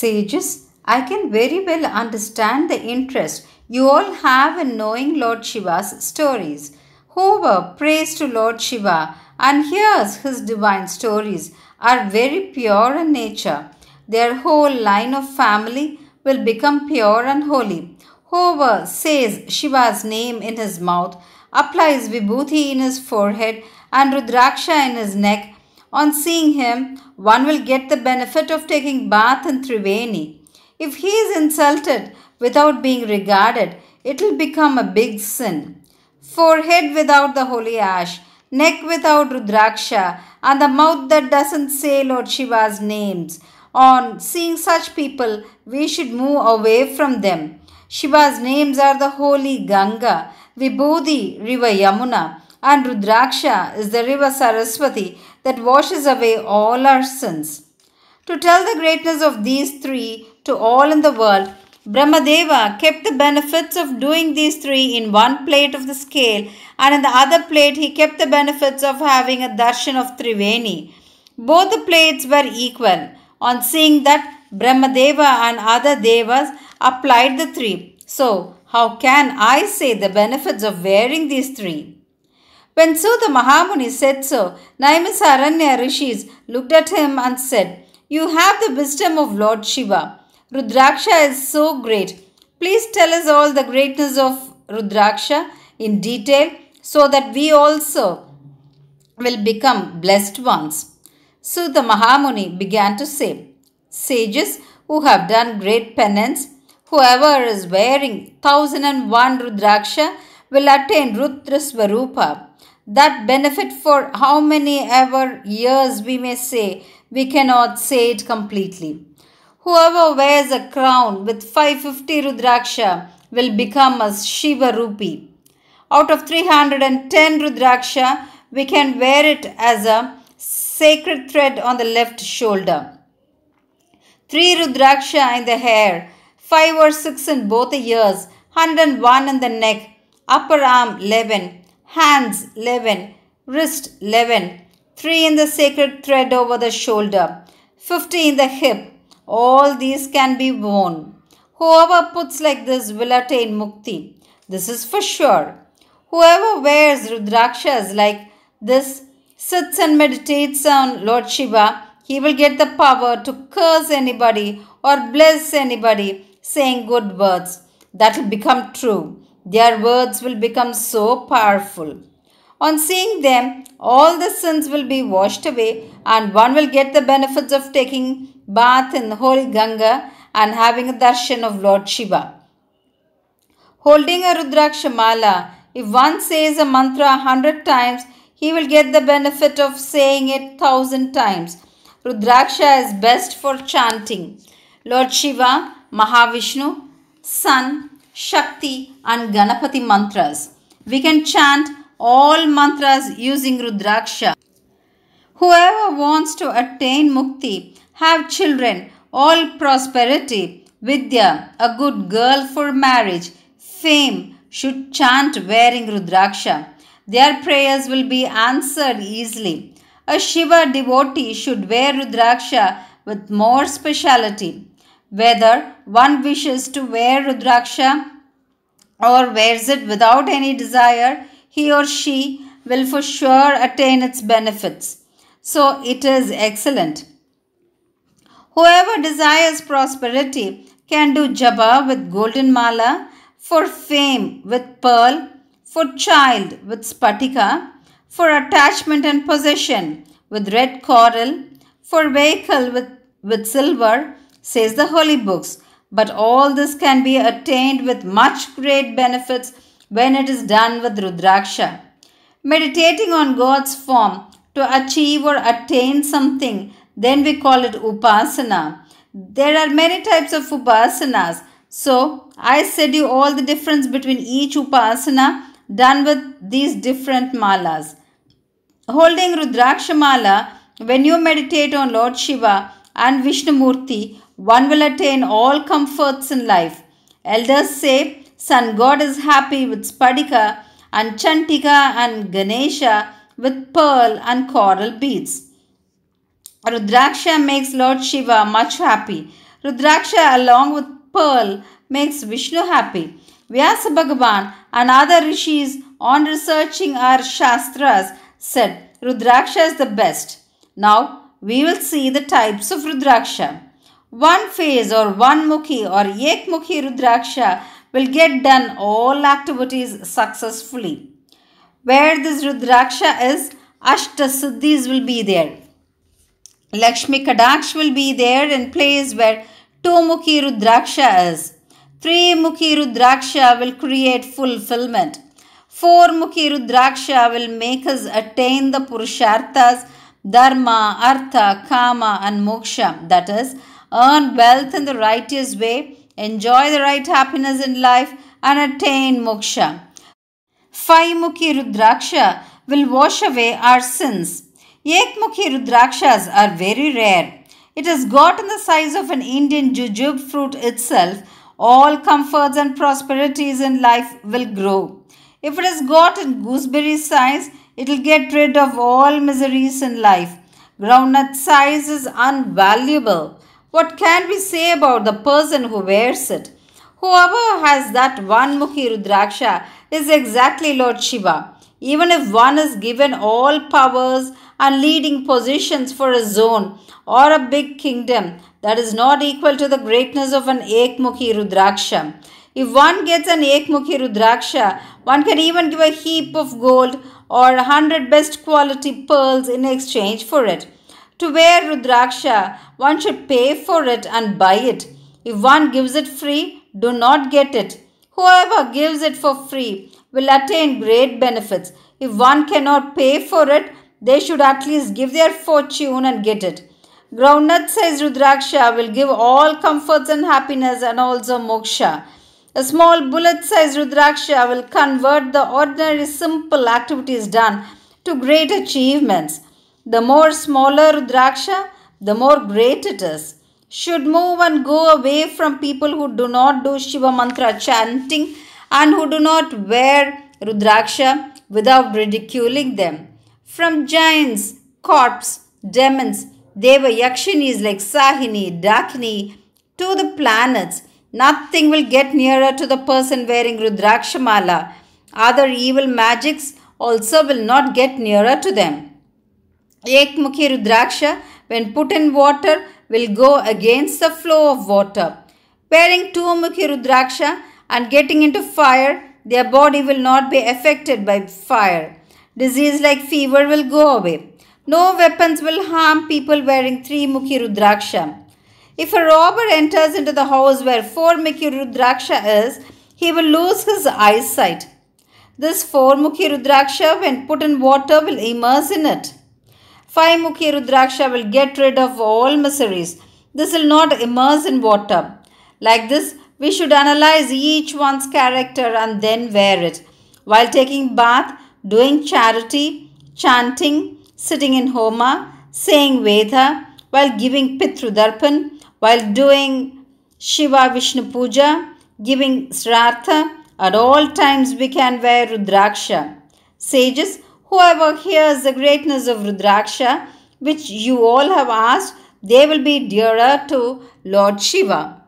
Sages, I can very well understand the interest you all have in knowing Lord Shiva's stories. Whoever prays to Lord Shiva and hears his divine stories are very pure in nature. Their whole line of family will become pure and holy. Whoever says Shiva's name in his mouth, applies vibhuti in his forehead and rudraksha in his neck, on seeing him, one will get the benefit of taking bath in Triveni. If he is insulted without being regarded, it will become a big sin. Forehead without the holy ash, neck without rudraksha, and the mouth that doesn't say Lord Shiva's names. On seeing such people, we should move away from them. Shiva's names are the holy Ganga, Vibhuti, river Yamuna, and Rudraksha is the river Saraswati that washes away all our sins. To tell the greatness of these three to all in the world, Brahmadeva kept the benefits of doing these three in one plate of the scale, and in the other plate he kept the benefits of having a darshan of Triveni. Both the plates were equal. On seeing that, Brahmadeva and other devas applied the three. So, how can I say the benefits of wearing these three? When Suta Mahamuni said so, Naimisaranya rishis looked at him and said, You have the wisdom of Lord Shiva. Rudraksha is so great. Please tell us all the greatness of Rudraksha in detail so that we also will become blessed ones. Suta Mahamuni began to say, Sages who have done great penance, whoever is wearing thousand and one Rudraksha will attain Rudra Swarupa that benefit for how many ever years we may say, we cannot say it completely. Whoever wears a crown with 550 Rudraksha will become a Shiva Rupi. Out of 310 Rudraksha, we can wear it as a sacred thread on the left shoulder. 3 Rudraksha in the hair, 5 or 6 in both the ears, 101 in the neck, upper arm 11, hands 11, wrist 11, 3 in the sacred thread over the shoulder, 50 in the hip. All these can be worn. Whoever puts like this will attain mukti. This is for sure. Whoever wears rudrakshas like this, sits and meditates on Lord Shiva, he will get the power to curse anybody or bless anybody saying good words. That will become true. Their words will become so powerful. On seeing them, all the sins will be washed away, and one will get the benefits of taking bath in holy Ganga and having a darshan of Lord Shiva. Holding a Rudraksha mala, if one says a mantra a hundred times, he will get the benefit of saying it thousand times. Rudraksha is best for chanting. Lord Shiva, Mahavishnu, Sun, Shakti and Ganapati mantras. We can chant all mantras using Rudraksha. Whoever wants to attain mukti, have children, all prosperity, vidya, a good girl for marriage, fame, should chant wearing Rudraksha. Their prayers will be answered easily. A Shiva devotee should wear Rudraksha with more speciality. Whether one wishes to wear Rudraksha or wears it without any desire, he or she will for sure attain its benefits. So it is excellent. Whoever desires prosperity can do japa with golden mala, for fame with pearl, for child with spatika, for attachment and possession with red coral, for vehicle with, with silver, says the holy books. But all this can be attained with much great benefits when it is done with Rudraksha. Meditating on God's form to achieve or attain something, then we call it Upasana. There are many types of Upasanas. So, I said you all the difference between each Upasana done with these different malas. Holding Rudraksha mala, when you meditate on Lord Shiva and Vishnumurti, one will attain all comforts in life. Elders say sun god is happy with Spadika and Chantika and Ganesha with pearl and coral beads. Rudraksha makes Lord Shiva much happy. Rudraksha along with pearl makes Vishnu happy. Vyasa Bhagavan and other rishis on researching our shastras said Rudraksha is the best. Now we will see the types of Rudraksha. One phase or one mukhi or ekmukhi Rudraksha will get done all activities successfully. Where this Rudraksha is, Ashta Siddhis will be there. Lakshmi Kadaksh will be there in place where two-mukhi Rudraksha is. Three-mukhi Rudraksha will create fulfillment. Four-mukhi Rudraksha will make us attain the Purusharthas, Dharma, Artha, Kama and Moksha. That is, earn wealth in the righteous way, enjoy the right happiness in life and attain Moksha. Five-mukhi Rudraksha will wash away our sins. Ekmukhi Rudrakshas are very rare. It has got in the size of an Indian jujube fruit itself. All comforts and prosperities in life will grow. If it has got in gooseberry size, it will get rid of all miseries in life. Groundnut size is unvaluable. What can we say about the person who wears it? Whoever has that one Mukhi Rudraksha is exactly Lord Shiva. Even if one is given all powers and leading positions for a zone or a big kingdom, that is not equal to the greatness of an Ekmukhi Rudraksha. If one gets an Ekmukhi Rudraksha, one can even give a heap of gold or a hundred best quality pearls in exchange for it. To wear Rudraksha, one should pay for it and buy it. If one gives it free, do not get it. Whoever gives it for free will attain great benefits. If one cannot pay for it, they should at least give their fortune and get it. Groundnut says Rudraksha will give all comforts and happiness and also moksha. A small bullet sized Rudraksha will convert the ordinary simple activities done to great achievements. The more smaller Rudraksha, the more great it is. Should move and go away from people who do not do Shiva mantra chanting and who do not wear Rudraksha without ridiculing them. From giants, corpse, demons, Deva Yakshinis like Sahini, Dakini, to the planets, nothing will get nearer to the person wearing Rudrakshamala. Other evil magics also will not get nearer to them. Ekmukhi Rudraksha, when put in water, will go against the flow of water. Wearing two-mukhi Rudraksha and getting into fire, their body will not be affected by fire. Disease like fever will go away. No weapons will harm people wearing three-mukhi Rudraksha. If a robber enters into the house where four-mukhi Rudraksha is, he will lose his eyesight. This four-mukhi Rudraksha, when put in water, will immerse in it. Five Mukhi Rudraksha will get rid of all miseries. This will not immerse in water. Like this, we should analyze each one's character and then wear it. While taking bath, doing charity, chanting, sitting in Homa, saying Veda, while giving Pitrudarpan, while doing Shiva Vishnu Puja, giving Srartha, at all times we can wear Rudraksha. Sages, Whoever hears the greatness of Rudraksha, which you all have asked, they will be dearer to Lord Shiva.